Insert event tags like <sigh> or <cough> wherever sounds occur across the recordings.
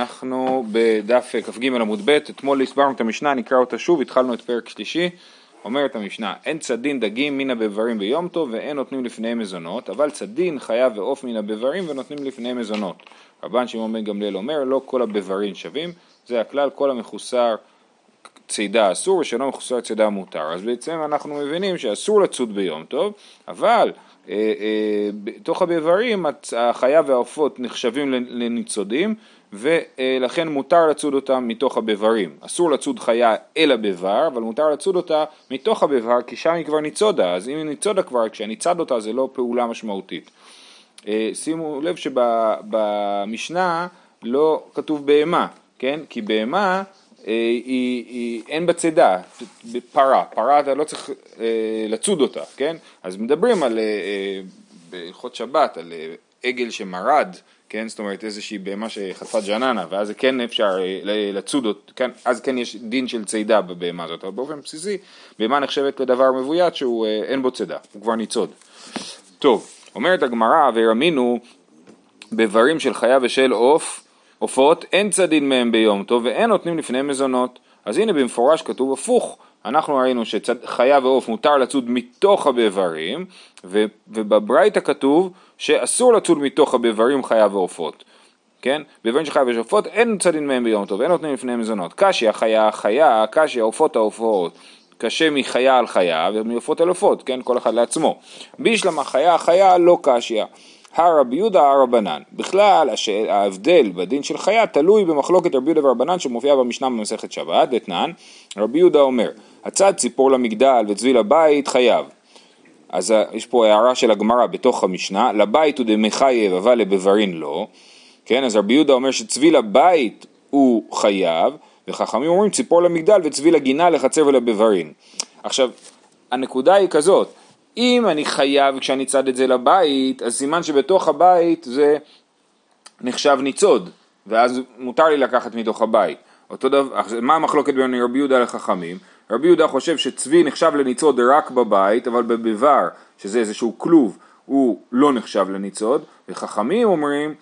אנחנו בדף כ"ג עמוד ב', אתמול הסברנו את המשנה, נקרא אותה שוב, התחלנו את פרק שלישי, אומרת המשנה, אין צדין דגים מן הבברים ביום טוב ואין נותנים לפניהם מזונות, אבל צדין חיה ועוף מן הבברים ונותנים לפניהם מזונות. רבן שמעון בן גמליאל אומר, לא כל הבברים שווים, זה הכלל, כל המחוסר צידה אסור ושלא מחוסר צידה מותר. אז בעצם אנחנו מבינים שאסור לצוד ביום טוב, אבל אה, אה, בתוך הבברים החיה והעופות נחשבים לניצודים ולכן מותר לצוד אותם מתוך הבברים. אסור לצוד חיה אל הבבר, אבל מותר לצוד אותה מתוך הבבר כי שם היא כבר ניצודה, אז אם היא ניצודה כבר, כשאני צד אותה זה לא פעולה משמעותית. אה, שימו לב שבמשנה לא כתוב בהמה, כן? כי בהמה היא, היא, היא, אין בה צידה, פרה, פרה אתה לא צריך אה, לצוד אותה, כן? אז מדברים על, אה, אה, בהלכות שבת, על אה, עגל שמרד, כן? זאת אומרת איזושהי בהמה שחטפה ג'ננה, ואז כן אפשר אה, לצוד אותה, כן? אז כן יש דין של צידה בבהמה הזאת, אבל באופן בסיסי, בהמה נחשבת לדבר מבוית שהוא אה, אין בו צידה, הוא כבר ניצוד. טוב, אומרת הגמרא, והרמינו בברים של חיה ושל עוף, עופות אין צדין מהם ביום טוב ואין נותנים לפניהם מזונות. אז הנה במפורש כתוב הפוך, אנחנו ראינו שחיה ועוף מותר לצוד מתוך הבברים ובברייתא כתוב שאסור לצוד מתוך הבברים חיה ועופות. כן? בברים של חיה ושופות אין צדין מהם ביום טוב, אין נותנים לפניהם מזונות. קשי החיה החיה, קשי העופות העופות. קשה מחיה על חיה ומעופות על עופות, כן? כל אחד לעצמו. בישלמה חיה החיה לא קשיא. הרבי יהודה הרבנן. בכלל ההבדל בדין של חיה תלוי במחלוקת רבי יהודה ורבנן שמופיעה במשנה במסכת שבת, דתנן, רבי יהודה אומר, הצד ציפור למגדל וצבי לבית חייב. אז יש פה הערה של הגמרא בתוך המשנה, לבית הוא דמחייב אבל לבברין לא, כן, אז רבי יהודה אומר שצבי לבית הוא חייב, וחכמים אומרים ציפור למגדל וצבי לגינה לחצר ולבברין. עכשיו, הנקודה היא כזאת, אם אני חייב כשאני צד את זה לבית, אז סימן שבתוך הבית זה נחשב ניצוד, ואז מותר לי לקחת מתוך הבית. אותו דבר, מה המחלוקת בין רבי יהודה לחכמים? רבי יהודה חושב שצבי נחשב לניצוד רק בבית, אבל בביבר, שזה איזשהו כלוב, הוא לא נחשב לניצוד, וחכמים אומרים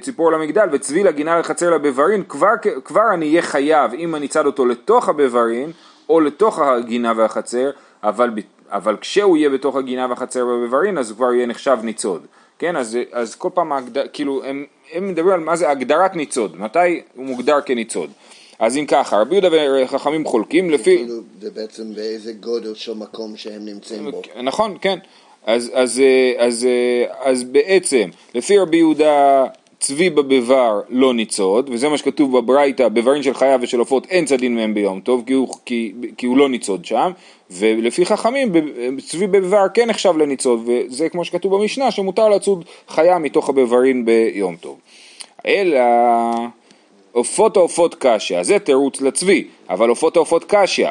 ציפור למגדל וצבי לגינה לחצר לבברין, כבר, כבר אני אהיה חייב אם אני צד אותו לתוך הבברין או לתוך הגינה והחצר, אבל אבל כשהוא יהיה בתוך הגינה והחצר בברין אז הוא כבר יהיה נחשב ניצוד, כן? אז, אז כל פעם. כאילו, הם, הם מדברים על מה זה הגדרת ניצוד, מתי הוא מוגדר כניצוד. אז אם ככה, רבי יהודה וחכמים חולקים לפי... כאילו, זה בעצם באיזה גודל של מקום שהם נמצאים בו. נכון, כן. אז, אז, אז, אז, אז בעצם, לפי רבי יהודה צבי בביבר לא ניצוד, וזה מה שכתוב בברייתא, בברין של חיה ושל עופות אין צדין מהם ביום טוב, כי הוא, כי, כי הוא לא ניצוד שם, ולפי חכמים צבי בביבר כן נחשב לניצוד, וזה כמו שכתוב במשנה, שמותר לצוד חיה מתוך הביברין ביום טוב. אלא עופות העופות קשיא, זה תירוץ לצבי, אבל עופות העופות קשיא,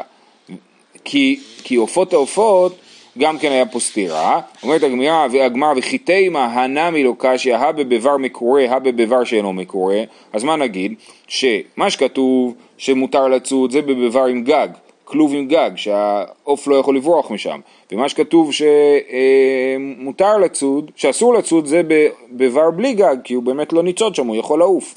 כי עופות העופות גם כן היה פה סתירה, אומרת הגמרא והגמר וחיתימה הנמי לא קשיא הא בבר מקורה הא בבר שאינו מקורה, אז מה נגיד? שמה שכתוב שמותר לצוד זה בבר עם גג, כלוב עם גג, שהעוף לא יכול לברוח משם, ומה שכתוב שמותר לצוד, שאסור לצוד זה בבר בלי גג, כי הוא באמת לא ניצוד שם, הוא יכול לעוף.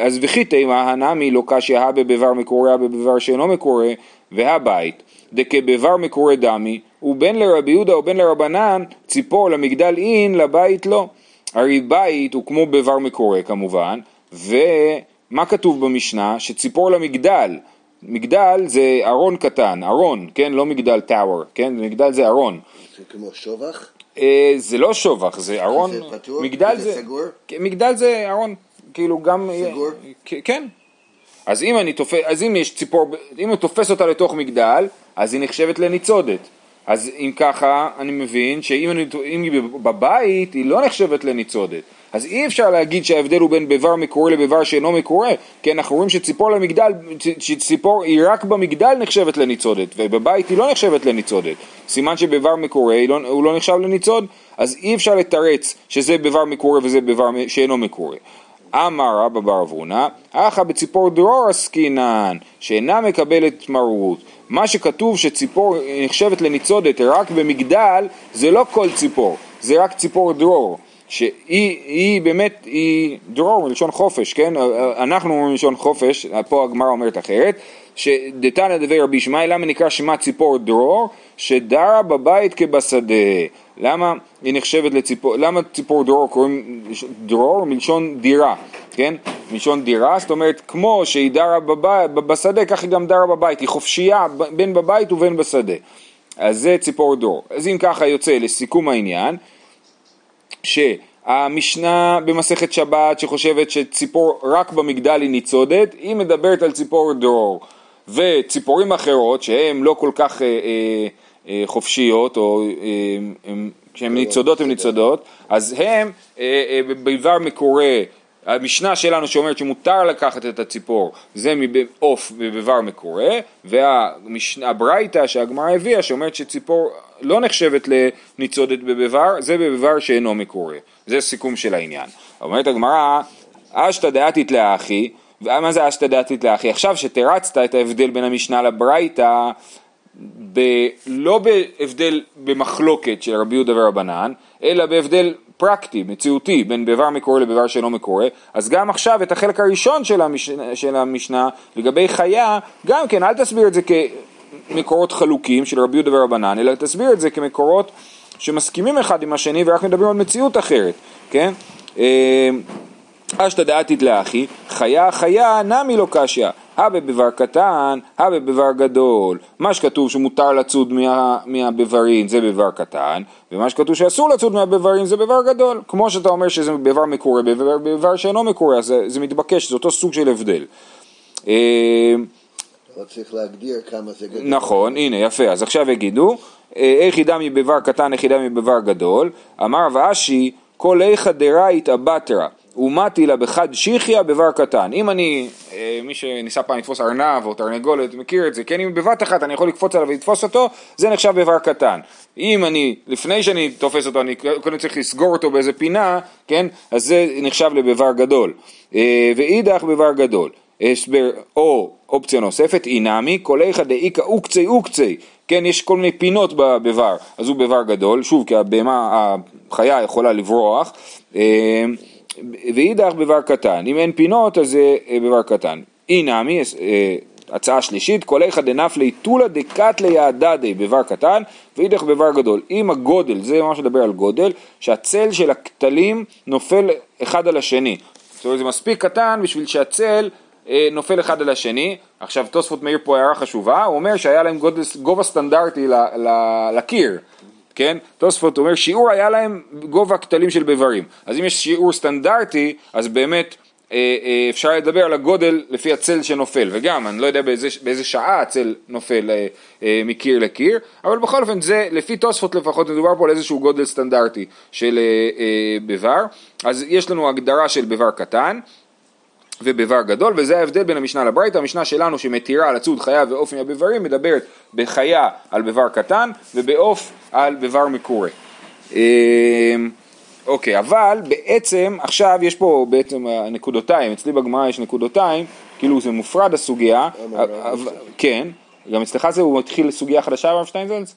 אז וחיתימה הנמי לא קשיא הא בבר מקורה הא בבר שאינו מקורה והבית דכבבר מקורה דמי ובין לרבי יהודה ובין לרבנן ציפור למגדל אין לבית לא. הרי בית הוא כמו בבר מקורה כמובן ומה כתוב במשנה? שציפור למגדל מגדל זה ארון קטן, ארון, כן? לא מגדל טאוור, כן? מגדל זה ארון. זה כמו שובח? אה, זה לא שובח, זה ארון, זה פתוח? מגדל זה זה, סגור? מגדל זה ארון, כאילו גם, סגור? כן, אז אם אני תופס, אז אם יש ציפור, אם הוא תופס אותה לתוך מגדל, אז היא נחשבת לניצודת. אז אם ככה, אני מבין שאם אני, היא בבית, היא לא נחשבת לניצודת. אז אי אפשר להגיד שההבדל הוא בין ביבר מקורה לביבר שאינו מקורה, כי אנחנו רואים שציפור למגדל, שציפור היא רק במגדל נחשבת לניצודת, ובבית היא לא נחשבת לניצודת. סימן שביבר מקורה לא, הוא לא נחשב לניצוד, אז אי אפשר לתרץ שזה ביבר מקורה וזה ביבר שאינו מקורה. אמר רבא בר אבונה, אחא בציפור דרור עסקינן, שאינה מקבלת מרות. מה שכתוב שציפור נחשבת לניצודת רק במגדל, זה לא כל ציפור, זה רק ציפור דרור. שהיא היא באמת, היא דרור מלשון חופש, כן? אנחנו אומרים מלשון חופש, פה הגמרא אומרת אחרת, שדתנא דבי רבי ישמעאל, למה נקרא שמה ציפור דרור? שדרה בבית כבשדה. למה היא נחשבת לציפור, למה ציפור דרור קוראים דרור מלשון דירה, כן? מלשון דירה, זאת אומרת כמו שהיא דרה בבית, בשדה, כך היא גם דרה בבית, היא חופשייה בין בבית ובין בשדה. אז זה ציפור דרור. אז אם ככה יוצא לסיכום העניין, שהמשנה במסכת שבת שחושבת שציפור רק במגדל היא ניצודת, היא מדברת על ציפור דרור. וציפורים אחרות שהן לא כל כך אה, אה, חופשיות או אה, כשהן ניצודות הן ניצודות, אז הן אה, אה, בדבר מקורה המשנה שלנו שאומרת שמותר לקחת את הציפור זה מעוף בבר מקורה והברייתא שהגמרא הביאה שאומרת שציפור לא נחשבת לניצודת בבבר זה בבבר שאינו מקורה. זה סיכום של העניין. אומרת הגמרא אשתא דעתית לאחי ומה זה אשתא דעתית לאחי? עכשיו שתרצת את ההבדל בין המשנה לברייתא ב, לא בהבדל במחלוקת של רבי יהודה ורבנן, אלא בהבדל פרקטי, מציאותי, בין בבר מקורה לבבר שאינו מקורה, אז גם עכשיו את החלק הראשון של המשנה, של המשנה לגבי חיה, גם כן אל תסביר את זה כמקורות חלוקים של רבי יהודה ורבנן, אלא תסביר את זה כמקורות שמסכימים אחד עם השני ורק מדברים על מציאות אחרת, כן? אשתא דעתית לאחי, חיה חיה נמי לא קשיא, הבה בבר קטן, הבה בבר גדול. מה שכתוב שמותר לצוד מה, מהבברין זה בבר קטן, ומה שכתוב שאסור לצוד מהבברין זה בבר גדול. כמו שאתה אומר שזה בבר מקורה, בבר, בבר שאינו מקורה, זה, זה מתבקש, זה אותו סוג של הבדל. לא צריך להגדיר כמה זה גדול. נכון, הנה יפה, אז עכשיו יגידו, אה, איך ידע מבבר קטן, איך ידע מבבר גדול, אמר ואשי כל איכא דרייתא בתרא ומתי לה בחד שיחיה בבר קטן. אם אני, אה, מי שניסה פעם לתפוס ארנב או תרנגולת מכיר את זה, כן, אם בבת אחת אני יכול לקפוץ עליו ולתפוס אותו, זה נחשב בבר קטן. אם אני, לפני שאני תופס אותו, אני קודם צריך לסגור אותו באיזה פינה, כן, אז זה נחשב לבבר גדול. אה, ואידך בבר גדול. הסבר, או אופציה נוספת, אינמי, כל איכא דאיכא אוקצי אוקצי, כן, יש כל מיני פינות בבר, אז הוא בבר גדול, שוב, כי הבהמה, החיה יכולה לברוח, אה, ואידך בבר קטן, אם אין פינות אז זה אה, בבר קטן. אי נמי, אה, הצעה שלישית, כל איכא דנפלי טולא דקתלי הדדי בבר קטן ואידך בבר גדול. אם הגודל, זה ממש לדבר על גודל, שהצל של הכתלים נופל אחד על השני. זאת אומרת זה מספיק קטן בשביל שהצל אה, נופל אחד על השני. עכשיו תוספות מאיר פה הערה חשובה, הוא אומר שהיה להם גודל, גובה סטנדרטי לקיר. כן? תוספות אומר שיעור היה להם גובה כתלים של בברים. אז אם יש שיעור סטנדרטי, אז באמת אה, אה, אפשר לדבר על הגודל לפי הצל שנופל, וגם אני לא יודע באיזה, באיזה שעה הצל נופל אה, אה, מקיר לקיר, אבל בכל אופן זה לפי תוספות לפחות מדובר פה על איזשהו גודל סטנדרטי של אה, אה, בבר, אז יש לנו הגדרה של בבר קטן, ובבר גדול, וזה ההבדל בין המשנה לברייתא, המשנה שלנו שמתירה לצוד חיה ועוף מהבברים, מדברת בחיה על בבר קטן ובעוף על בבר מקורה. אמ, אוקיי, אבל בעצם עכשיו יש פה בעצם נקודותיים, אצלי בגמרא יש נקודותיים, כאילו זה מופרד הסוגיה, כן, גם אצלך זה הוא מתחיל סוגיה חדשה הרב שטיינזלץ?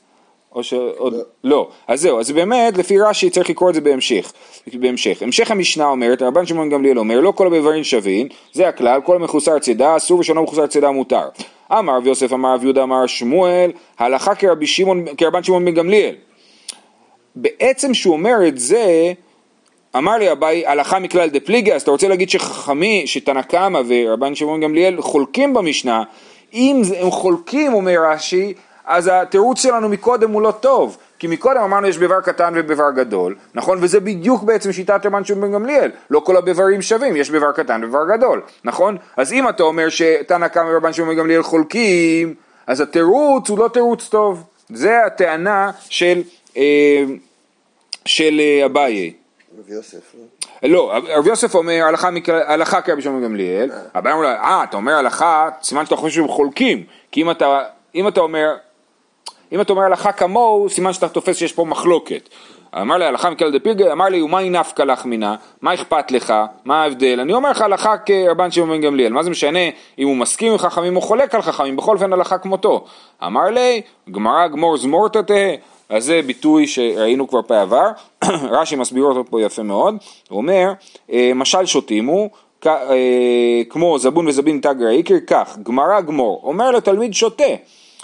או שעוד... לא. לא. אז זהו, אז באמת לפי רש"י צריך לקרוא את זה בהמשך. בהמשך. המשך המשנה אומרת, רבן שמעון גמליאל אומר, לא כל הבאברים שווים, זה הכלל, כל המחוסר צידה אסור ושאינו מחוסר צידה מותר. אמר רב יוסף, אמר רב יהודה, אמר שמואל, הלכה כרבי שמעון, כרבן שמעון בן גמליאל. בעצם שהוא אומר את זה, אמר לי אביי, הלכה מכלל דפליגי, אז אתה רוצה להגיד שחכמי, שתנא קמא ורבן שמעון גמליאל חולקים במשנה, אם הם חולקים, אומר רש"י, אז התירוץ שלנו מקודם הוא לא טוב, כי מקודם אמרנו יש בבר קטן ובבר גדול, נכון? וזה בדיוק בעצם שיטת רבן שמעון בן גמליאל, לא כל הבברים שווים, יש בבר קטן ובבר גדול, נכון? אז אם אתה אומר שתנא קמא ורבן שמעון בן גמליאל חולקים, אז התירוץ הוא לא תירוץ טוב, זה הטענה של, אה, של אה, אביי. רב יוסף, לא? לא, רב יוסף אומר הלכה כרבי שמעון גמליאל, אביי אומר אה, אתה אומר הלכה, סימן שאתה חושב שהם חולקים, כי אם אתה, אם אתה אומר אם אתה אומר הלכה כמוהו, סימן שאתה תופס שיש פה מחלוקת. אמר לי הלכה מקל דפירגל, אמר לי ומאי נפקא לך מינה, מה אכפת לך, מה ההבדל? אני אומר לך הלכה כרבן שמעון בן גמליאל, מה זה משנה אם הוא מסכים עם חכמים או חולק על חכמים, בכל אופן הלכה כמותו. אמר לי, גמרא גמור זמורתא תהא, אז זה ביטוי שראינו כבר פעם עבר, <clears throat> רש"י מסביר אותו פה יפה מאוד, הוא אומר, אה, משל שותים הוא, אה, כמו זבון וזבין תגר העיקר, כך, גמרא גמור, אומר לתלמיד שותה,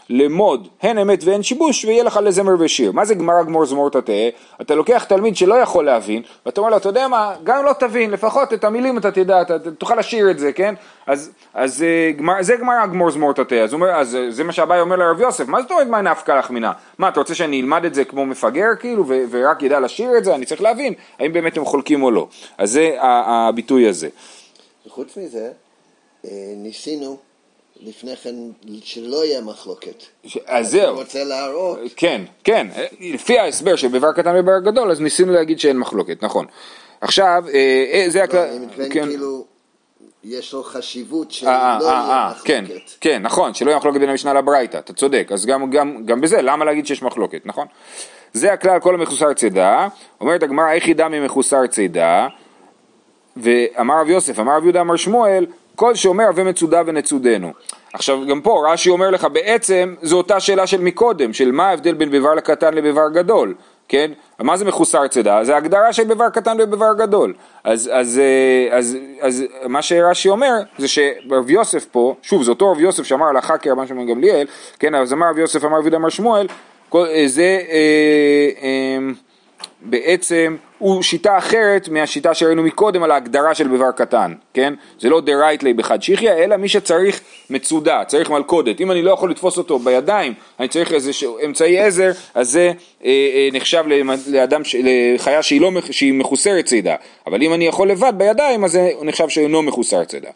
למוד הן אמת והן שיבוש ויהיה לך לזמר ושיר. מה זה גמרא גמור זמור תטעה? אתה לוקח תלמיד שלא יכול להבין ואתה אומר לו אתה יודע מה גם לא תבין לפחות את המילים אתה תדע אתה תוכל לשיר את זה כן אז, אז אה, גמר, זה גמרא גמור זמור תטעה אז, אומר, אז אה, זה מה שהבאי אומר לרב יוסף מה זאת אומרת מה נפקא לך מינה? מה אתה רוצה שאני אלמד את זה כמו מפגר כאילו ו- ורק ידע לשיר את זה? אני צריך להבין האם באמת הם חולקים או לא אז זה הביטוי הזה וחוץ מזה, אה, ניסינו לפני כן שלא יהיה מחלוקת. ש- אז אני זהו רוצה להראות, כן, כן, לפי ההסבר של בבר קטן ובר גדול, אז ניסינו להגיד שאין מחלוקת, נכון. עכשיו, אה, אה, זה לא, הכלל, אני מתכוון כן, כאילו, יש לו חשיבות שלא אה, אה, יהיה אה, כן, מחלוקת. כן, נכון, שלא יהיה מחלוקת בין המשנה לברייתא, אתה צודק, אז גם, גם, גם בזה, למה להגיד שיש מחלוקת, נכון? זה הכלל, כל המחוסר צידה, אומרת הגמרא, איך ידע ממחוסר צידה, ואמר רב יוסף, אמר רב יהודה, אמר שמואל, כל שאומר הווה מצודה ונצודנו. עכשיו גם פה רש"י אומר לך בעצם זו אותה שאלה של מקודם, של מה ההבדל בין בבר לקטן לבבר גדול, כן? מה זה מחוסר צידה? זה הגדרה של בבר קטן ובבר גדול. אז, אז, אה, אז, אז מה שרש"י אומר זה שרב יוסף פה, שוב זה אותו רב יוסף שאמר הלכה כרבן שמעון גמליאל, כן, אז אמר רב יוסף אמר רב יהודה אמר שמואל, כל, אה, זה אה, אה, בעצם הוא שיטה אחרת מהשיטה שראינו מקודם על ההגדרה של בבר קטן, כן? זה לא דרייטלי בחד שיחיה, אלא מי שצריך מצודה, צריך מלכודת. אם אני לא יכול לתפוס אותו בידיים, אני צריך איזה אמצעי עזר, אז זה אה, אה, נחשב לאדם, ש- לחיה שהיא, לא, שהיא מחוסרת צידה. אבל אם אני יכול לבד בידיים, אז זה נחשב שאינו מחוסר צידה.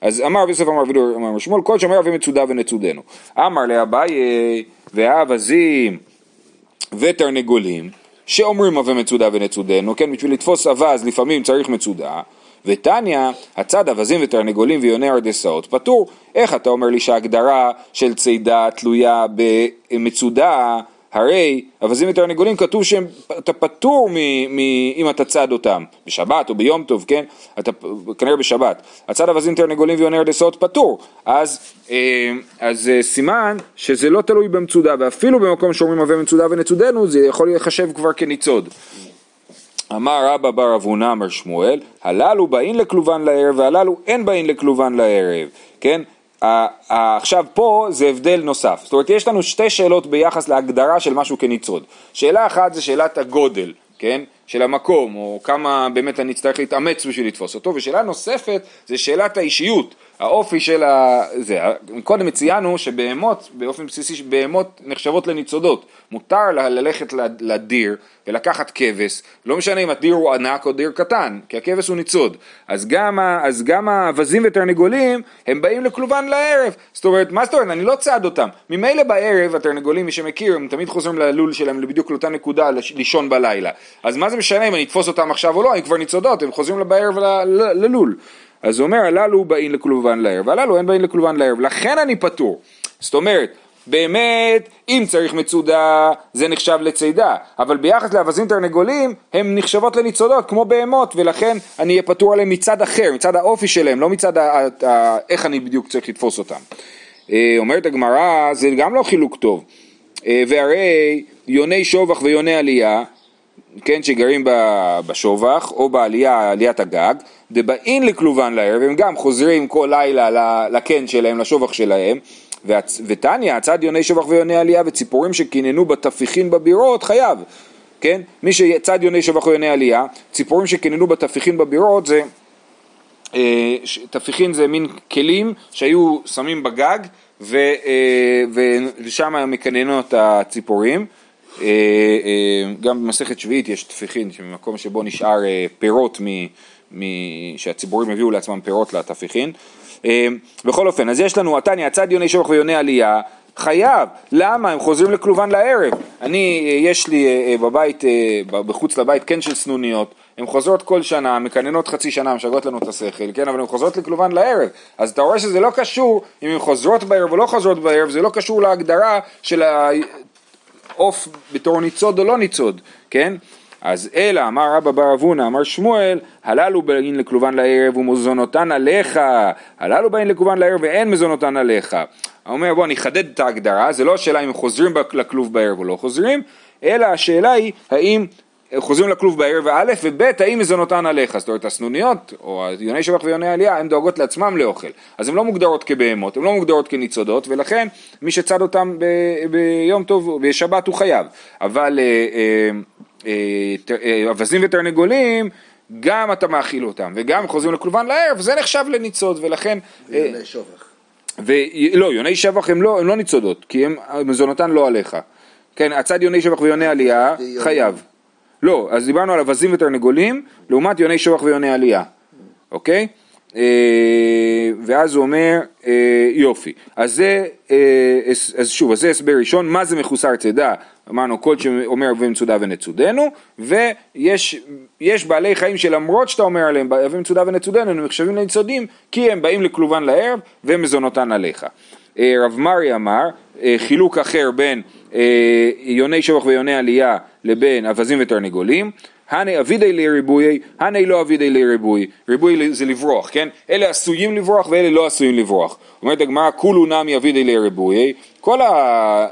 אז אמר יוסף אמר דור אמר שמואל, כל שומר אבי מצודה ונצודנו. אמר לאביי והאווזים ותרנגולים, שאומרים הווה מצודה ונצודנו, כן, בשביל לתפוס אווז לפעמים צריך מצודה, ותניא, הצד אווזים ותרנגולים ויוני ארדסאות פטור. איך אתה אומר לי שההגדרה של צידה תלויה במצודה, הרי אווזים ותרנגולים כתוב שאתה פטור מ, מ, אם אתה צד אותם, בשבת או ביום טוב, כן? אתה כנראה בשבת. הצד אווזים ותרנגולים ויוני ארדסאות פטור. אז, אה, אז אה, סימן שזה לא תלוי במצודה, ואפילו במקום שאומרים הווה מצודה ונצודנו, זה יכול להיחשב כבר כניצוד. אמר רבא בר אבונה אמר שמואל, הללו באין לכלובן לערב והללו אין באין לכלובן לערב, כן? עכשיו פה זה הבדל נוסף, זאת אומרת יש לנו שתי שאלות ביחס להגדרה של משהו כניצוד. שאלה אחת זה שאלת הגודל, כן? של המקום, או כמה באמת אני אצטרך להתאמץ בשביל לתפוס אותו, ושאלה נוספת זה שאלת האישיות, האופי של ה... זה, קודם ציינו שבהמות, באופן בסיסי, בהמות נחשבות לניצודות. מותר לה ללכת לד- לדיר ולקחת כבש, לא משנה אם הדיר הוא ענק או דיר קטן, כי הכבש הוא ניצוד. אז גם, ה- אז גם האווזים ותרנגולים, הם באים לכלובן לערב. זאת אומרת, מה זאת אומרת? אני לא צעד אותם. ממילא בערב, התרנגולים, מי שמכיר, הם תמיד חוזרים ללול שלהם בדיוק לאותה נקודה, לש- לישון בלילה. אז מה זה משנה אם אני אתפוס אותם עכשיו או לא, הם כבר ניצודות, הם חוזרים בערב ל- ל- ללול. אז הוא אומר, הללו באים לכלובן לערב, והללו אין באים לכלובן לערב, לכן אני פטור. זאת אומרת, באמת, אם צריך מצודה, זה נחשב לצידה, אבל ביחס לאווזים תרנגולים, הן נחשבות לניצודות, כמו בהמות, ולכן אני אהיה פטור עליהן מצד אחר, מצד האופי שלהם, לא מצד ה- ה- ה- איך אני בדיוק צריך לתפוס אותם. אה, אומרת הגמרא, זה גם לא חילוק טוב. אה, והרי יוני שובח ויוני עלייה, כן, שגרים בשובח או בעלייה, עליית הגג, דבאין לכלובן לערב, הם גם חוזרים כל לילה לקן שלהם, לשובח שלהם, ותניא, הצד יוני שובח ויוני עלייה וציפורים שקיננו בתפיחין בבירות, חייב, כן? מי שצד יוני שובח ויוני עלייה, ציפורים שקיננו בתפיחין בבירות זה, אה, תפיחין זה מין כלים שהיו שמים בגג ו, אה, ושם מקננות הציפורים. אה, גם במסכת שביעית יש תפיחין, שמקום שבו נשאר פירות שהציבורים הביאו לעצמם פירות לתפיחין. אה, בכל אופן, אז יש לנו התניא, הצד יוני שבח ויוני עלייה, חייב, למה? הם חוזרים לכלובן לערב. אני, אה, יש לי אה, בבית, בחוץ לבית קן של סנוניות, הן חוזרות כל שנה, מקננות חצי שנה, משגעות לנו את השכל, כן, אבל הן חוזרות לכלובן לערב. אז אתה רואה שזה לא קשור, אם הן חוזרות בערב או לא חוזרות בערב, זה לא קשור להגדרה של העוף בתור ניצוד או לא ניצוד, כן? אז אלא אמר רבא בר אבונה, אמר שמואל, הללו באים לכלובן לערב ומזונותן עליך, הללו באים לכלובן לערב ואין מזונותן עליך. הוא אומר בוא אני אחדד את ההגדרה, זה לא השאלה אם חוזרים לכלוב בערב או לא חוזרים, אלא השאלה היא האם חוזרים לכלוב בערב א' וב' האם מזונותן עליך, זאת אומרת הסנוניות או יוני שבח ויוני עלייה הן דואגות לעצמם לאוכל, אז הן לא מוגדרות כבהמות, הן לא מוגדרות כניצודות ולכן מי שצד אותם ב, ביום טוב, בשבת הוא חייב, אבל אווזים ותרנגולים גם אתה מאכיל אותם וגם חוזרים לכלובן לערב זה נחשב לניצוד ולכן ויוני שובח. ולא, יוני שבח הם לא, הם לא ניצודות, כי הם, מזונותן לא עליך. כן, הצד יוני שבח ויוני עלייה. חייב. לא, אז דיברנו על אווזים ותרנגולים, לעומת יוני שבח ויוני עלייה, אוקיי? אה, ואז הוא אומר, אה, יופי, אז זה, אה, אז שוב, אז זה הסבר ראשון, מה זה מחוסר צידה? אמרנו כל שאומר ומצודה ונצודנו, ויש יש בעלי חיים שלמרות שאתה אומר עליהם ומצודה ונצודנו, הם נחשבים לניצודים, כי הם באים לכלובן לערב ומזונותן עליך. אה, רב מרי אמר, אה, חילוק אחר בין אה, יוני שבח ויוני עלייה לבין אווזים ותרנגולים, הנה אבידי לריבויי, הנה לא אבידי לריבוי, ריבוי זה לברוח, כן? אלה עשויים לברוח ואלה לא עשויים לברוח. אומרת הגמרא, כולו נמי אבידי לריבויי, כל ה...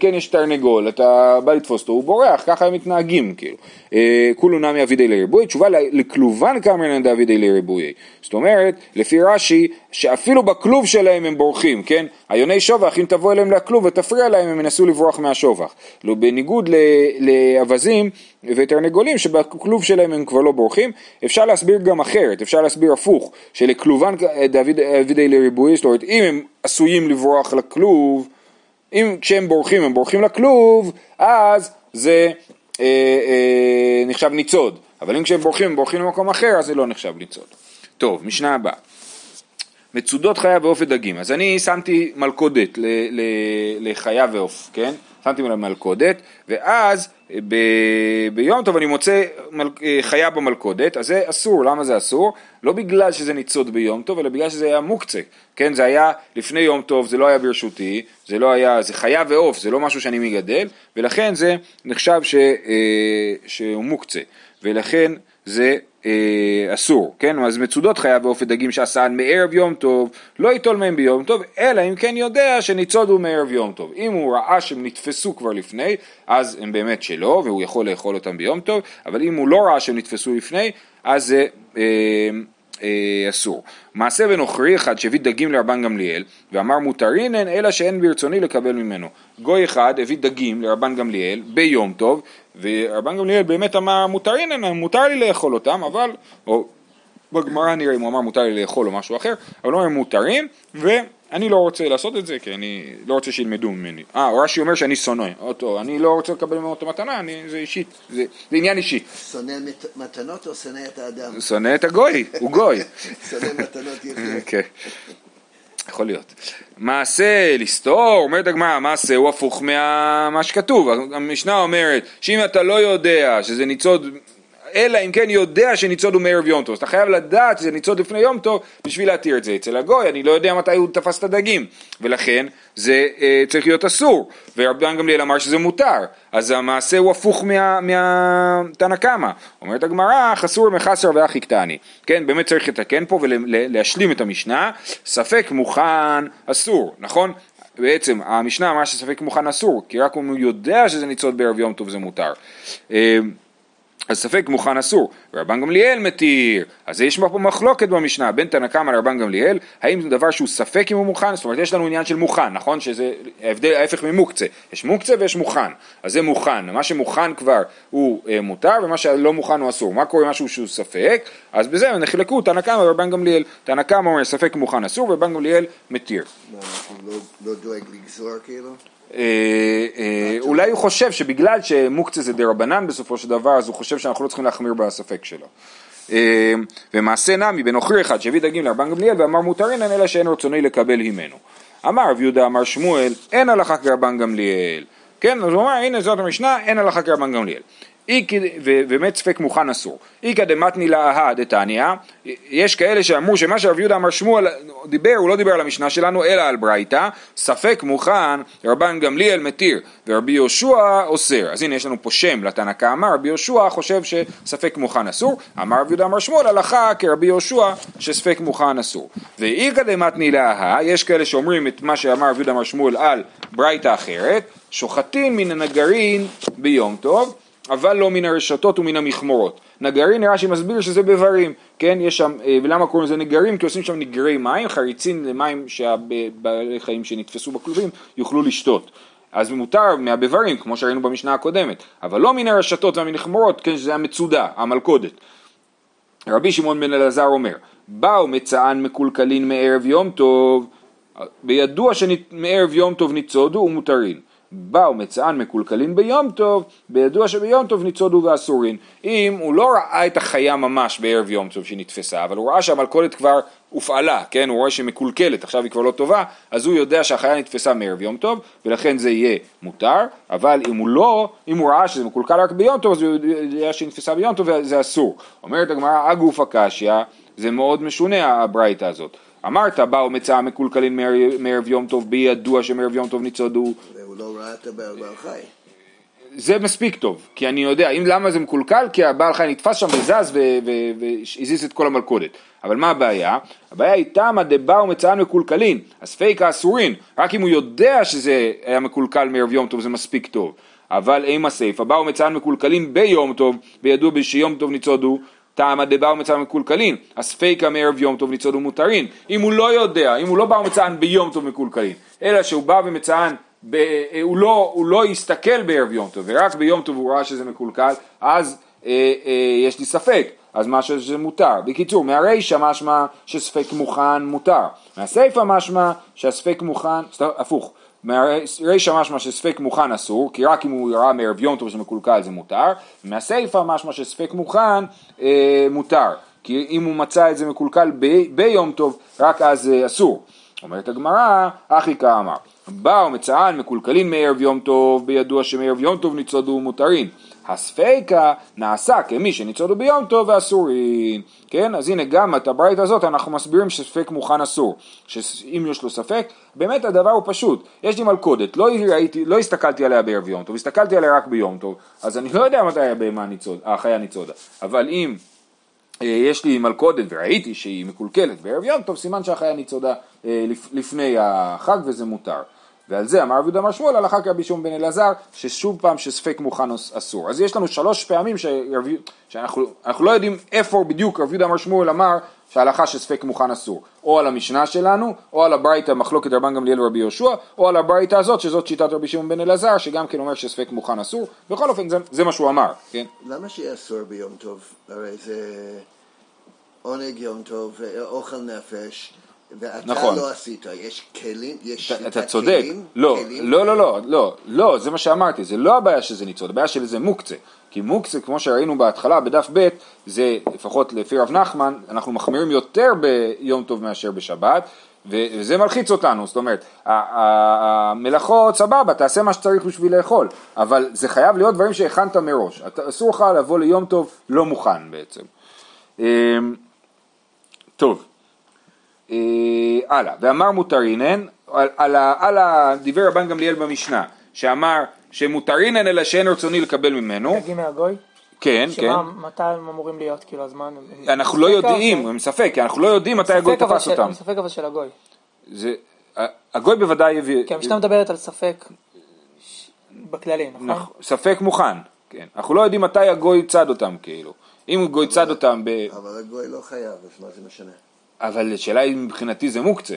כן, יש תרנגול, אתה בא לתפוס אותו, הוא בורח, ככה הם מתנהגים, כאילו. אה, כולו נמי אבידי לריבוי, תשובה לכלובן קמרנן דאבידי לריבויי. זאת אומרת, לפי רש"י, שאפילו בכלוב שלהם הם בורחים, כן? היוני שובח, אם תבוא אליהם לכלוב ותפריע להם, הם ינסו לברוח מהשובח. לא, בניגוד לאווזים ותרנגולים, שבכלוב שלהם הם כבר לא בורחים, אפשר להסביר גם אחרת, אפשר להסביר הפוך, שלכלובן דוד- אבידי לריבוי, זאת אומרת, אם הם עשויים לברוח לכלוב, אם כשהם בורחים הם בורחים לכלוב, אז זה אה, אה, נחשב ניצוד, אבל אם כשהם בורחים הם בורחים למקום אחר, אז זה לא נחשב ניצוד. טוב, משנה הבאה. מצודות חיה ועוף ודגים. אז אני שמתי מלכודת לחיה ועוף, כן? שמתי מלכודת, ואז ב- ביום טוב אני מוצא מל- אה, חיה במלכודת, אז זה אסור, למה זה אסור? לא בגלל שזה ניצוד ביום טוב, אלא בגלל שזה היה מוקצה, כן? זה היה לפני יום טוב, זה לא היה ברשותי, זה לא היה, זה חיה ועוף, זה לא משהו שאני מגדל, ולכן זה נחשב ש, אה, שהוא מוקצה, ולכן זה אה, אסור, כן? אז מצודות חיה ועוף ודגים שעשן מערב יום טוב, לא ייטול מהם ביום טוב, אלא אם כן יודע שניצודו מערב יום טוב. אם הוא ראה שהם נתפסו כבר לפני, אז הם באמת שלו, והוא יכול לאכול אותם ביום טוב, אבל אם הוא לא ראה שהם נתפסו לפני, אז זה אה, אה, אסור. מעשה בנוכרי אחד שהביא דגים לרבן גמליאל, ואמר מותרינן, אלא שאין ברצוני לקבל ממנו. גוי אחד הביא דגים לרבן גמליאל ביום טוב, ורבן גמליאל באמת אמר מותרינן, מותר לי לאכול אותם, אבל, או בגמרא נראה אם הוא אמר מותר לי לאכול או משהו אחר, אבל הוא אומר מותרים, ואני לא רוצה לעשות את זה, כי אני לא רוצה שילמדו ממני. אה, רש"י אומר שאני שונא אותו, אני לא רוצה לקבל ממנו את המתנה, אני, זה אישית, זה, זה עניין אישי. שונא מת- מתנות או שונא את האדם? שונא את הגוי, הוא גוי. <laughs> שונא מתנות יחיה. <laughs> יכול להיות. מעשה לסתור, אומרת הגמרא, המעשה הוא הפוך ממה שכתוב. המשנה אומרת שאם אתה לא יודע שזה ניצוד, אלא אם כן יודע שניצוד הוא מערב יום טוב, אז אתה חייב לדעת שזה ניצוד לפני יום טוב בשביל להתיר את זה. אצל הגוי, אני לא יודע מתי הוא תפס את הדגים, ולכן זה אה, צריך להיות אסור. ורבן גמליאל אמר שזה מותר, אז המעשה הוא הפוך מה- מהתנא קמא. אומרת הגמרא, חסור מחסר ואחי קטני. כן, באמת צריך לתקן פה ולהשלים את המשנה. ספק מוכן אסור, נכון? בעצם המשנה אמרה שספק מוכן אסור, כי רק אם הוא יודע שזה ניצוד בערב יום טוב זה מותר. אז ספק מוכן אסור, ורבן גמליאל מתיר, אז יש פה מחלוקת במשנה בין תנא קמא לרבן גמליאל, האם זה דבר שהוא ספק אם הוא מוכן, זאת אומרת יש לנו עניין של מוכן, נכון? שזה ההבדל, ההפך ממוקצה, יש מוקצה ויש מוכן, אז זה מוכן, מה שמוכן כבר הוא אה, מותר ומה שלא מוכן הוא אסור, מה קורה משהו שהוא ספק, אז בזה נחלקו תנא קמא ורבן גמליאל, תנא קמא אומר ספק מוכן אסור ורבן גמליאל מתיר. מה, הוא לא- לא דואג לגזור כאילו? אה, אה, אולי הוא חושב שבגלל שמוקצה זה דה רבנן בסופו של דבר, אז הוא חושב שאנחנו לא צריכים להחמיר בספק שלו. אה, ומעשה נמי בנוכרי אחד שהביא דגים לרבן גמליאל ואמר מותרינן אלא שאין רצוני לקבל הימנו. אמר רב יהודה אמר שמואל אין הלכה כרבן גמליאל. כן, אז הוא אמר הנה זאת המשנה אין הלכה כרבן גמליאל. ובאמת ספק מוכן אסור. איכא דמתני להא דתניא, יש כאלה שאמרו שמה שרב יהודה אמר שמואל דיבר, הוא לא דיבר על המשנה שלנו, אלא על ברייתא, ספק מוכן, רבן גמליאל מתיר, ורבי יהושע אוסר. אז הנה יש לנו פה שם לתנא קאמר, רבי יהושע חושב שספק מוכן אסור, אמר רב יהודה אמר שמואל הלכה כרבי יהושע שספק מוכן אסור. ואיכא דמתני להא, יש כאלה שאומרים את מה שאמר רב יהודה אמר שמואל על ברייתא אחרת, שוחטין מן הנגרין ביום טוב, אבל לא מן הרשתות ומן המכמורות. נגרין נראה שמסביר שזה בברים, כן, יש שם, אה, ולמה קוראים לזה נגרים? כי עושים שם נגרי מים, חריצים למים שהבעלי חיים שנתפסו בכלובים יוכלו לשתות. אז מותר מהבברים, כמו שראינו במשנה הקודמת, אבל לא מן הרשתות והמכמורות, כן, שזה המצודה, המלכודת. רבי שמעון בן אלעזר אומר, באו מצען מקולקלין מערב יום טוב, בידוע שמערב יום טוב ניצודו ומותרין. באו מצען מקולקלין ביום טוב, בידוע שביום טוב ניצודו ואסורין. אם הוא לא ראה את החיה ממש בערב יום טוב שהיא נתפסה, אבל הוא ראה שהמלכודת כבר הופעלה, כן, הוא רואה שהיא מקולקלת, עכשיו היא כבר לא טובה, אז הוא יודע שהחיה נתפסה מערב יום טוב, ולכן זה יהיה מותר, אבל אם הוא לא, אם הוא ראה שזה מקולקל רק ביום טוב, אז הוא יודע שהיא נתפסה ביום טוב וזה אסור. אומרת הגמרא, אגוף הקשיא, זה מאוד משונה הברייתא הזאת. אמרת באו מצאה מקולקלין מערב יום טוב בידוע שמערב יום טוב ניצודו לא ראה את הבעל חי. זה מספיק טוב, כי אני יודע, אם למה זה מקולקל? כי הבעל חי נתפס שם וזז והזיז את כל המלכודת. אבל מה הבעיה? הבעיה היא תמה דבאו מצאן מקולקלין, אז פייק האסורין, רק אם הוא יודע שזה היה מקולקל מערב יום טוב זה מספיק טוב. אבל אם הסיפה, באו מצאן מקולקלין ביום טוב, וידוע שיום טוב ניצודו, תמה דבאו מצאן מקולקלין, אז פייקה מערב יום טוב ניצודו מותרין. אם הוא לא יודע, אם הוא לא בא ומצאן ביום טוב מקולקלין, אלא שהוא בא ומצאן ב, אה, הוא, לא, הוא לא הסתכל בערב יום טוב, ורק ביום טוב הוא ראה שזה מקולקל, אז אה, אה, יש לי ספק, אז משהו שזה מותר. בקיצור, מהרישא משמע שספק מוכן מותר, מהסיפא משמע שהספק מוכן, סתם, הפוך, מהרישא משמע שספק מוכן אסור, כי רק אם הוא ראה מערב יום טוב שזה מקולקל זה מותר, מהסיפא משמע שספק מוכן אה, מותר, כי אם הוא מצא את זה מקולקל ב, ביום טוב, רק אז אה, אסור. אומרת הגמרא, אחי כאמר. באו מצען מקולקלין מערב יום טוב, בידוע שמערב יום טוב ניצודו מותרין. הספיקה נעשה כמי שניצודו ביום טוב ואסורין. כן, אז הנה גם את הברית הזאת אנחנו מסבירים שספק מוכן אסור. שאם יש לו ספק, באמת הדבר הוא פשוט. יש לי מלכודת, לא, ראיתי, לא הסתכלתי עליה בערב יום טוב, הסתכלתי עליה רק ביום טוב, אז אני לא יודע מתי הבהמה ניצוד, החיה ניצודה. אבל אם אה, יש לי מלכודת וראיתי שהיא מקולקלת בערב יום טוב, סימן שהחיה ניצודה אה, לפני החג וזה מותר. ועל זה אמר רבי אמר שמואל הלכה כרבי שמעון בן אלעזר ששוב פעם שספק מוכן אסור. אז יש לנו שלוש פעמים שרבי, שאנחנו לא יודעים איפה בדיוק רבי אמר שמואל אמר שההלכה שספק מוכן אסור. או על המשנה שלנו, או על הברייתא מחלוקת רבן גמליאל ורבי יהושע, או על הברייתא הזאת שזאת שיטת רבי שמעון בן אלעזר שגם כן אומר שספק מוכן אסור. בכל אופן זה, זה מה שהוא אמר, כן? למה שיהיה אסור ביום טוב? הרי זה עונג יום טוב, אוכל נפש. ואתה נכון. לא עשית, יש כלים, יש אתה, אתה צודק, כלים, לא, כלים לא, לא, לא, לא, לא, זה מה שאמרתי, זה לא הבעיה שזה ניצוד, הבעיה של זה מוקצה, כי מוקצה, כמו שראינו בהתחלה בדף ב', זה לפחות לפי רב נחמן, אנחנו מחמירים יותר ביום טוב מאשר בשבת, וזה מלחיץ אותנו, זאת אומרת, המלאכות סבבה, תעשה מה שצריך בשביל לאכול, אבל זה חייב להיות דברים שהכנת מראש, אסור לך לבוא ליום טוב לא מוכן בעצם. אמ, טוב. אה, הלאה, ואמר מותרינן, על, על, על דיבר רבן גמליאל במשנה, שאמר שמותרינן אלא שאין רצוני לקבל ממנו. דגים מהגוי? כן, כן. מתי הם אמורים להיות, כאילו הזמן? אנחנו לא יודעים, הם ספק, אנחנו לא יודעים מתי הגוי תפס אותם. ספק אבל של הגוי. זה, הגוי בוודאי יביא... כי המשנה מדברת על ספק בכללי, נכון? נכון? ספק מוכן, כן. אנחנו לא יודעים מתי הגוי צד אותם, כאילו. אם גוי צד אותם ב... אבל הגוי לא חייב, אז מה זה משנה? אבל השאלה היא מבחינתי זה מוקצה.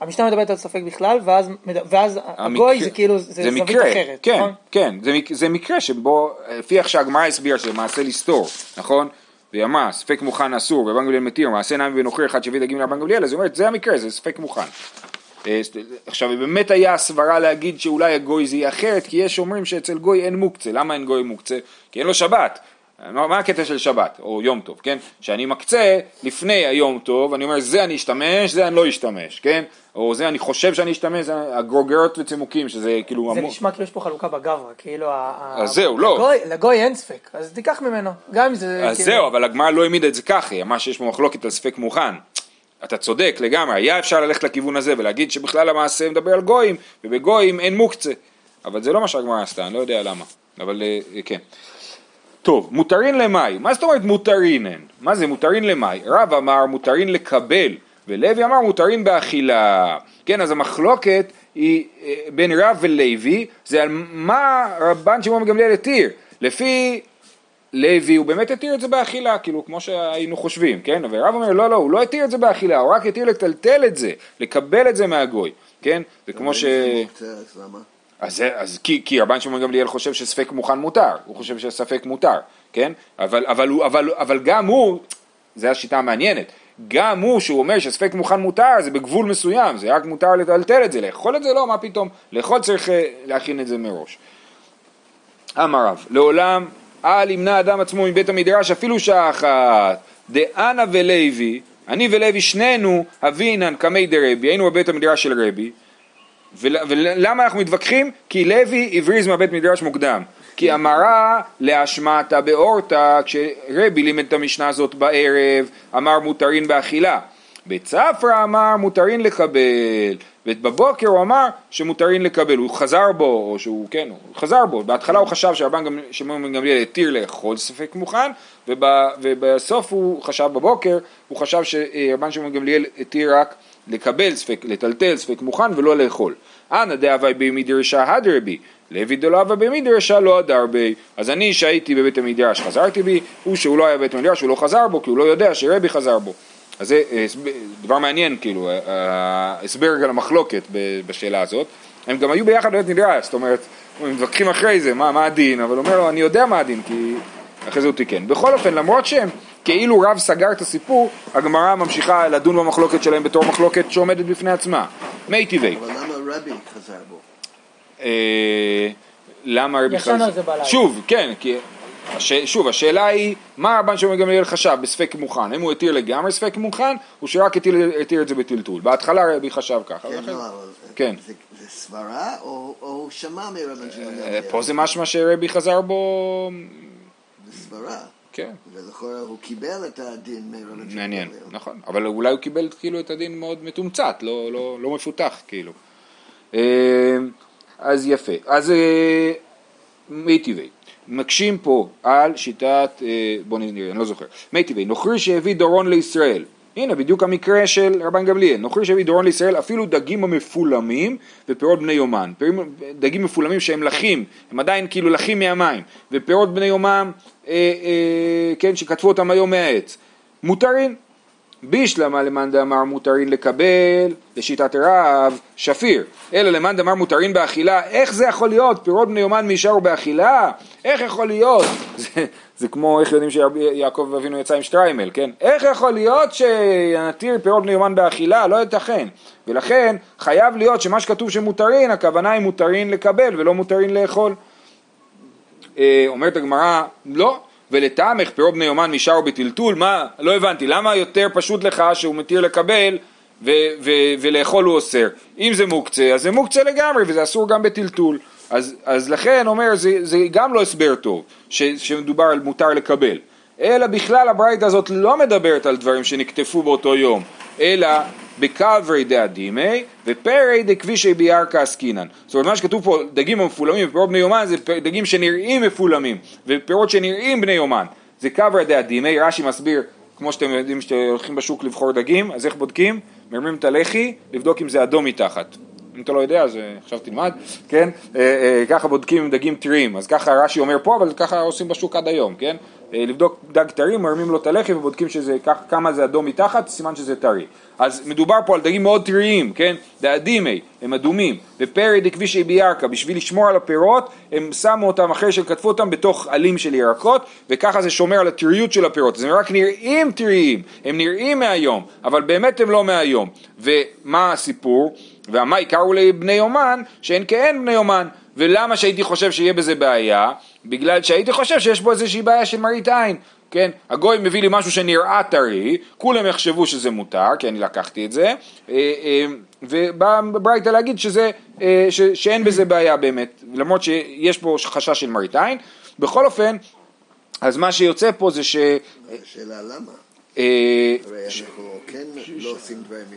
המשנה מדברת על ספק בכלל, ואז, ואז הגוי זה כאילו, זה, זה זווית מקרה, אחרת, כן, נכון? כן, זה, זה מקרה שבו, לפי איך שהגמרא הסבירה שזה מעשה לסתור, נכון? והיא אמרה, ספק מוכן אסור, ורבן גמליאל מתיר, מעשה נמי ונוכרי אחד שהביא דגים לרבן גמליאל, אז היא אומרת, זה המקרה, זה ספק מוכן. אה, עכשיו, באמת היה סברה להגיד שאולי הגוי זה יהיה אחרת, כי יש אומרים שאצל גוי אין מוקצה, למה אין גוי מוקצה? כי אין לו שבת. מה הקטע של שבת או יום טוב, כן? שאני מקצה לפני היום טוב, אני אומר זה אני אשתמש, זה אני לא אשתמש, כן? או זה אני חושב שאני אשתמש, זה הגרוגרות וצימוקים, שזה כאילו... זה נשמע כאילו יש פה חלוקה בגברה, כאילו... אז זהו, לא. לגוי, לגוי אין ספק, אז תיקח ממנו, גם אם זה... אז כאילו... זהו, אבל הגמרא לא העמידה את זה ככה, היא אמרה שיש פה מחלוקת על ספק מוכן. אתה צודק לגמרי, היה אפשר ללכת לכיוון הזה ולהגיד שבכלל המעשה מדבר על גויים, ובגויים אין מוקצה. אבל זה לא מה שהגמרא עשתה, אני לא יודע למה, אבל אה, כן. טוב, מותרין למאי, מה זאת אומרת מותרינן? מה זה מותרין למאי? רב אמר מותרין לקבל, ולוי אמר מותרין באכילה. כן, אז המחלוקת היא אה, בין רב ולוי, זה על מה רבן שמעון גמליאל התיר. לפי לוי הוא באמת התיר את זה באכילה, כאילו כמו שהיינו חושבים, כן? ורב אומר לא, לא, הוא לא התיר את זה באכילה, הוא רק התיר לטלטל את זה, לקבל את זה מהגוי, כן? זה כמו ש... אז, אז כי, כי רבן שמעון גמליאל חושב שספק מוכן מותר, הוא חושב שספק מותר, כן? אבל, אבל, אבל, אבל גם הוא, זו השיטה המעניינת, גם הוא שהוא אומר שספק מוכן מותר זה בגבול מסוים, זה רק מותר לטלטל את זה, לאכול את זה לא, מה פתאום, לאכול צריך אה, להכין את זה מראש. אמר רב, לעולם אל ימנע אדם עצמו מבית המדרש אפילו שעה אחת, דאנה ולוי, אני ולוי שנינו אבינן קמי דרבי, היינו בבית המדרש של רבי, ולמה אנחנו מתווכחים? כי לוי הבריז מהבית מדרש מוקדם. כי אמרה להשמעתה באורתא, כשרבי לימד את המשנה הזאת בערב, אמר מותרין באכילה. בצפרא אמר מותרין לקבל, ובבוקר הוא אמר שמותרין לקבל, הוא חזר בו, או שהוא, כן, הוא חזר בו, בהתחלה הוא חשב שרבן שמעון גמליאל התיר לאכול ספק מוכן, וב, ובסוף הוא חשב בבוקר, הוא חשב שרבן שמעון גמליאל התיר רק לקבל ספק, לטלטל ספק מוכן ולא לאכול. אנא דאבי במדרשה הדרבי, לוי דלא אבא במדרשה לא הדר בי. אז אני שהייתי בבית המדרש חזרתי בי, הוא שהוא לא היה בבית המדרש הוא לא חזר בו כי הוא לא יודע שרבי חזר בו. אז זה אה, דבר מעניין כאילו, ההסבר על המחלוקת בשאלה הזאת. הם גם היו ביחד בבית מדרש, זאת אומרת, הם מתווכחים אחרי זה, מה, מה הדין, אבל הוא אומר לו, אני יודע מה הדין, כי אחרי זה הוא תיקן. בכל אופן, למרות שהם כאילו רב סגר את הסיפור, הגמרא ממשיכה לדון במחלוקת שלהם בתור מחלוקת שעומדת בפני עצמה. מי טבעי. אבל למה רבי חזר בו? אה, למה רבי חזר? שוב, כן, כי... הש... שוב, השאלה היא, מה רבן שמעון גמליאל חשב בספק מוכן? אם הוא התיר לגמרי ספק מוכן, או שרק התיר, התיר את זה בטלטול? בהתחלה רבי חשב ככה. כן, לא, אבל כן. זה, זה סברה, או, הוא שמע מרבן שמעון אה, גמליאל? פה זה משמע שרבי חזר בו... זה סברה. כן. הוא קיבל את הדין מרבן מעניין, נכון, אבל אולי הוא קיבל כאילו את הדין מאוד מתומצת, לא, לא, לא מפותח כאילו. אה, אז יפה, אז אה, מי טבעי, מקשים פה על שיטת, אה, בוא נראה, אני לא זוכר, מי טבעי, נוכרי שהביא דורון לישראל, הנה בדיוק המקרה של רבן גמליאל, נוכרי שהביא דורון לישראל אפילו דגים המפולמים ופירות בני יומן, דגים מפולמים שהם לחים, הם עדיין כאילו לחים מהמים, ופירות בני יומם, אה, אה, כן, שכתבו אותם היום מהעץ, מותרים, בישלמה למאן דאמר מותרין לקבל, לשיטת רב, שפיר. אלא למאן דאמר מותרין באכילה, איך זה יכול להיות? פירות בני יומן מישארו באכילה? איך יכול להיות? <laughs> זה, זה כמו איך יודעים שיעקב אבינו יצא עם שטריימל, כן? איך יכול להיות שנתיר פירות בני יומן באכילה? לא ייתכן. ולכן חייב להיות שמה שכתוב שמותרין, הכוונה היא מותרין לקבל ולא מותרין לאכול. אה, אומרת הגמרא, לא, ולטעמך פירות בני יומן משאר בטלטול, מה? לא הבנתי, למה יותר פשוט לך שהוא מתיר לקבל ו- ו- ולאכול הוא אוסר? אם זה מוקצה, אז זה מוקצה לגמרי וזה אסור גם בטלטול. אז, אז לכן אומר, זה, זה גם לא הסבר טוב, ש- שמדובר על מותר לקבל. אלא בכלל הברייתא הזאת לא מדברת על דברים שנקטפו באותו יום, אלא בקברי דאדימי ופרי דכבישי ביארקה עסקינן. זאת אומרת מה שכתוב פה דגים המפולמים ופירות בני יומן זה דגים שנראים מפולמים ופירות שנראים בני יומן זה כוורי דאדימי, רש"י מסביר כמו שאתם יודעים שאתם הולכים בשוק לבחור דגים אז איך בודקים? מרימים את הלחי לבדוק אם זה אדום מתחת אם אתה לא יודע אז אה, עכשיו תלמד, כן? אה, אה, ככה בודקים דגים טריים, אז ככה רש"י אומר פה, אבל ככה עושים בשוק עד היום, כן? לבדוק דג טרי, מרימים לו את הלחי ובודקים שזה, כמה זה אדום מתחת, סימן שזה טרי. אז מדובר פה על דגים מאוד טריים, כן? דאדימי, הם אדומים, ופירי דכבישי בירקא, בשביל לשמור על הפירות, הם שמו אותם אחרי שקטפו אותם בתוך עלים של ירקות, וככה זה שומר על הטריות של הפירות. אז הם רק נראים טריים, הם נראים מהיום, אבל באמת הם לא מהיום. ומה הסיפור? והמאי קראו לבני יומן, שאין כאין בני יומן. ולמה שהייתי חושב שיהיה בזה בעיה? בגלל שהייתי חושב שיש פה איזושהי בעיה של מראית עין. כן, הגוי מביא לי משהו שנראה טרי, כולם יחשבו שזה מותר, כי אני לקחתי את זה, אה, אה, ובא ברייתא להגיד שזה, אה, ש, שאין בזה בעיה באמת, למרות שיש פה חשש של מראית עין. בכל אופן, אז מה שיוצא פה זה ש... השאלה למה? אה, כן לא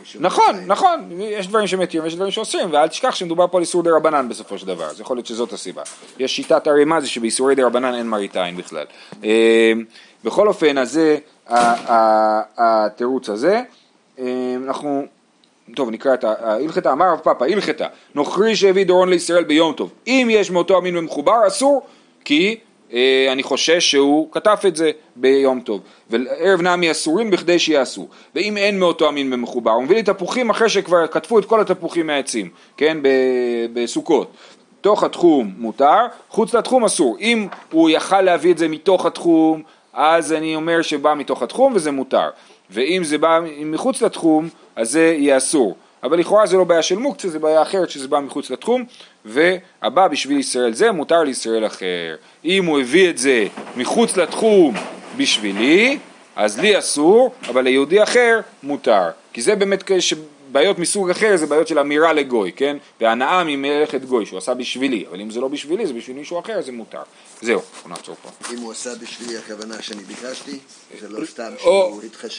משום נכון, נכון, יש דברים שמתירים ויש דברים שעושים, ואל תשכח שמדובר פה על איסור דה רבנן בסופו של דבר, אז יכול להיות שזאת הסיבה. יש שיטת הרימה זה שבאיסורי דה רבנן אין מראית עין בכלל. אה, בכל אופן, אז זה התירוץ הזה. אה, אנחנו, טוב נקרא את ההלכתה, אמר רב פאפא, הלכתה, נוכרי שהביא דורון לישראל ביום טוב, אם יש מאותו המין ומחובר אסור, כי אני חושש שהוא כתב את זה ביום טוב. וערב נמי אסורים בכדי שיעשו. ואם אין מאותו המין במחובר, הוא מביא לי תפוחים אחרי שכבר כתבו את כל התפוחים מהעצים, כן, בסוכות. תוך התחום מותר, חוץ לתחום אסור. אם הוא יכל להביא את זה מתוך התחום, אז אני אומר שבא מתוך התחום וזה מותר. ואם זה בא מחוץ לתחום, אז זה יהיה אסור. אבל לכאורה זה לא בעיה של מוקצה, זה בעיה אחרת שזה בא מחוץ לתחום, והבא בשביל ישראל זה מותר לישראל אחר. אם הוא הביא את זה מחוץ לתחום בשבילי, אז לי אסור, אבל ליהודי אחר מותר. כי זה באמת בעיות מסוג אחר, זה בעיות של אמירה לגוי, כן? והנאה ממלאכת גוי, שהוא עשה בשבילי, אבל אם זה לא בשבילי, זה בשביל מישהו אחר, זה מותר. זהו, בוא נעצור פה. אם הוא עשה בשבילי, הכוונה שאני ביקשתי, זה לא סתם שהוא התחשב.